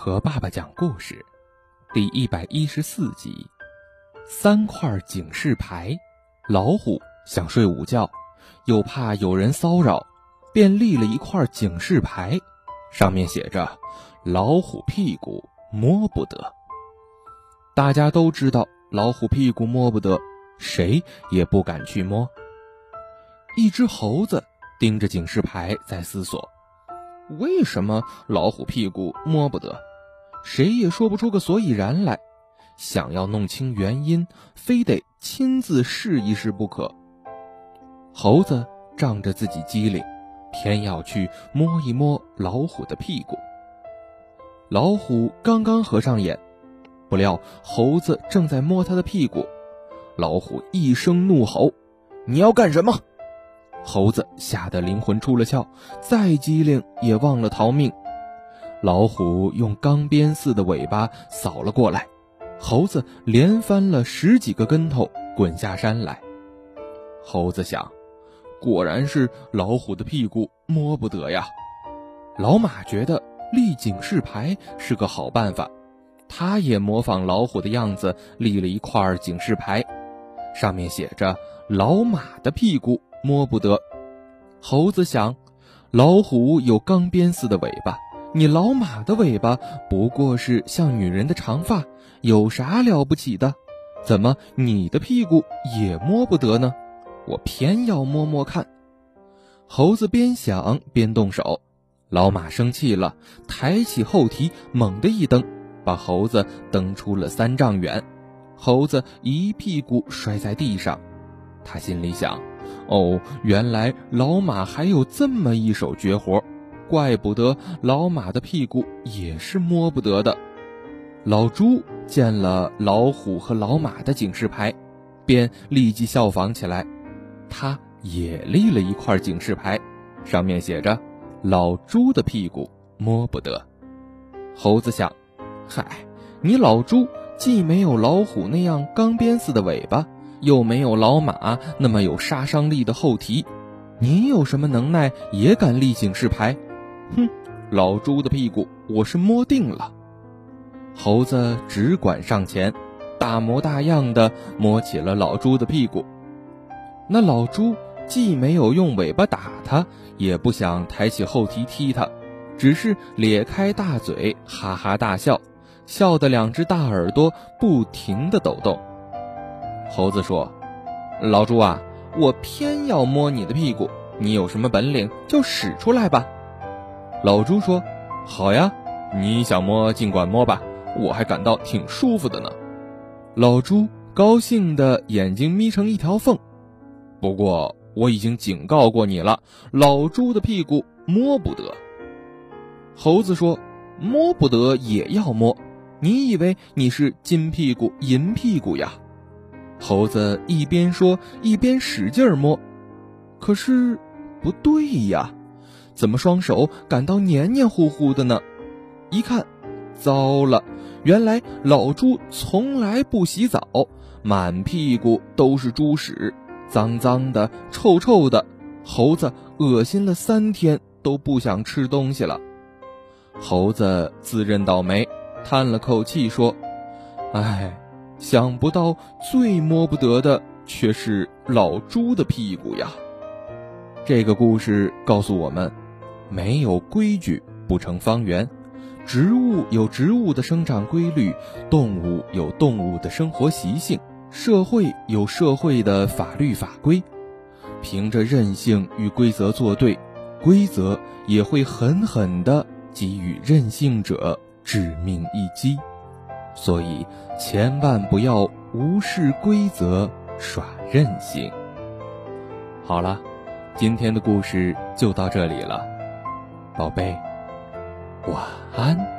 和爸爸讲故事，第一百一十四集。三块警示牌，老虎想睡午觉，又怕有人骚扰，便立了一块警示牌，上面写着“老虎屁股摸不得”。大家都知道老虎屁股摸不得，谁也不敢去摸。一只猴子盯着警示牌在思索。为什么老虎屁股摸不得？谁也说不出个所以然来。想要弄清原因，非得亲自试一试不可。猴子仗着自己机灵，偏要去摸一摸老虎的屁股。老虎刚刚合上眼，不料猴子正在摸他的屁股。老虎一声怒吼：“你要干什么？”猴子吓得灵魂出了窍，再机灵也忘了逃命。老虎用钢鞭似的尾巴扫了过来，猴子连翻了十几个跟头，滚下山来。猴子想，果然是老虎的屁股摸不得呀。老马觉得立警示牌是个好办法，他也模仿老虎的样子立了一块警示牌，上面写着“老马的屁股”。摸不得，猴子想，老虎有钢鞭似的尾巴，你老马的尾巴不过是像女人的长发，有啥了不起的？怎么你的屁股也摸不得呢？我偏要摸摸看。猴子边想边动手，老马生气了，抬起后蹄，猛地一蹬，把猴子蹬出了三丈远，猴子一屁股摔在地上，他心里想。哦，原来老马还有这么一手绝活，怪不得老马的屁股也是摸不得的。老朱见了老虎和老马的警示牌，便立即效仿起来，他也立了一块警示牌，上面写着“老朱的屁股摸不得”。猴子想：嗨，你老朱既没有老虎那样钢鞭似的尾巴。又没有老马那么有杀伤力的后蹄，你有什么能耐也敢立警示牌？哼，老猪的屁股我是摸定了。猴子只管上前，大模大样的摸起了老猪的屁股。那老猪既没有用尾巴打他，也不想抬起后蹄踢他，只是咧开大嘴哈哈大笑，笑得两只大耳朵不停的抖动。猴子说：“老猪啊，我偏要摸你的屁股，你有什么本领就使出来吧。”老猪说：“好呀，你想摸尽管摸吧，我还感到挺舒服的呢。”老猪高兴的眼睛眯成一条缝。不过我已经警告过你了，老猪的屁股摸不得。猴子说：“摸不得也要摸，你以为你是金屁股银屁股呀？”猴子一边说一边使劲摸，可是不对呀，怎么双手感到黏黏糊糊的呢？一看，糟了，原来老猪从来不洗澡，满屁股都是猪屎，脏脏的，臭臭的。猴子恶心了三天都不想吃东西了。猴子自认倒霉，叹了口气说：“唉。”想不到最摸不得的却是老猪的屁股呀！这个故事告诉我们，没有规矩不成方圆，植物有植物的生长规律，动物有动物的生活习性，社会有社会的法律法规。凭着任性与规则作对，规则也会狠狠地给予任性者致命一击。所以，千万不要无视规则耍任性。好了，今天的故事就到这里了，宝贝，晚安。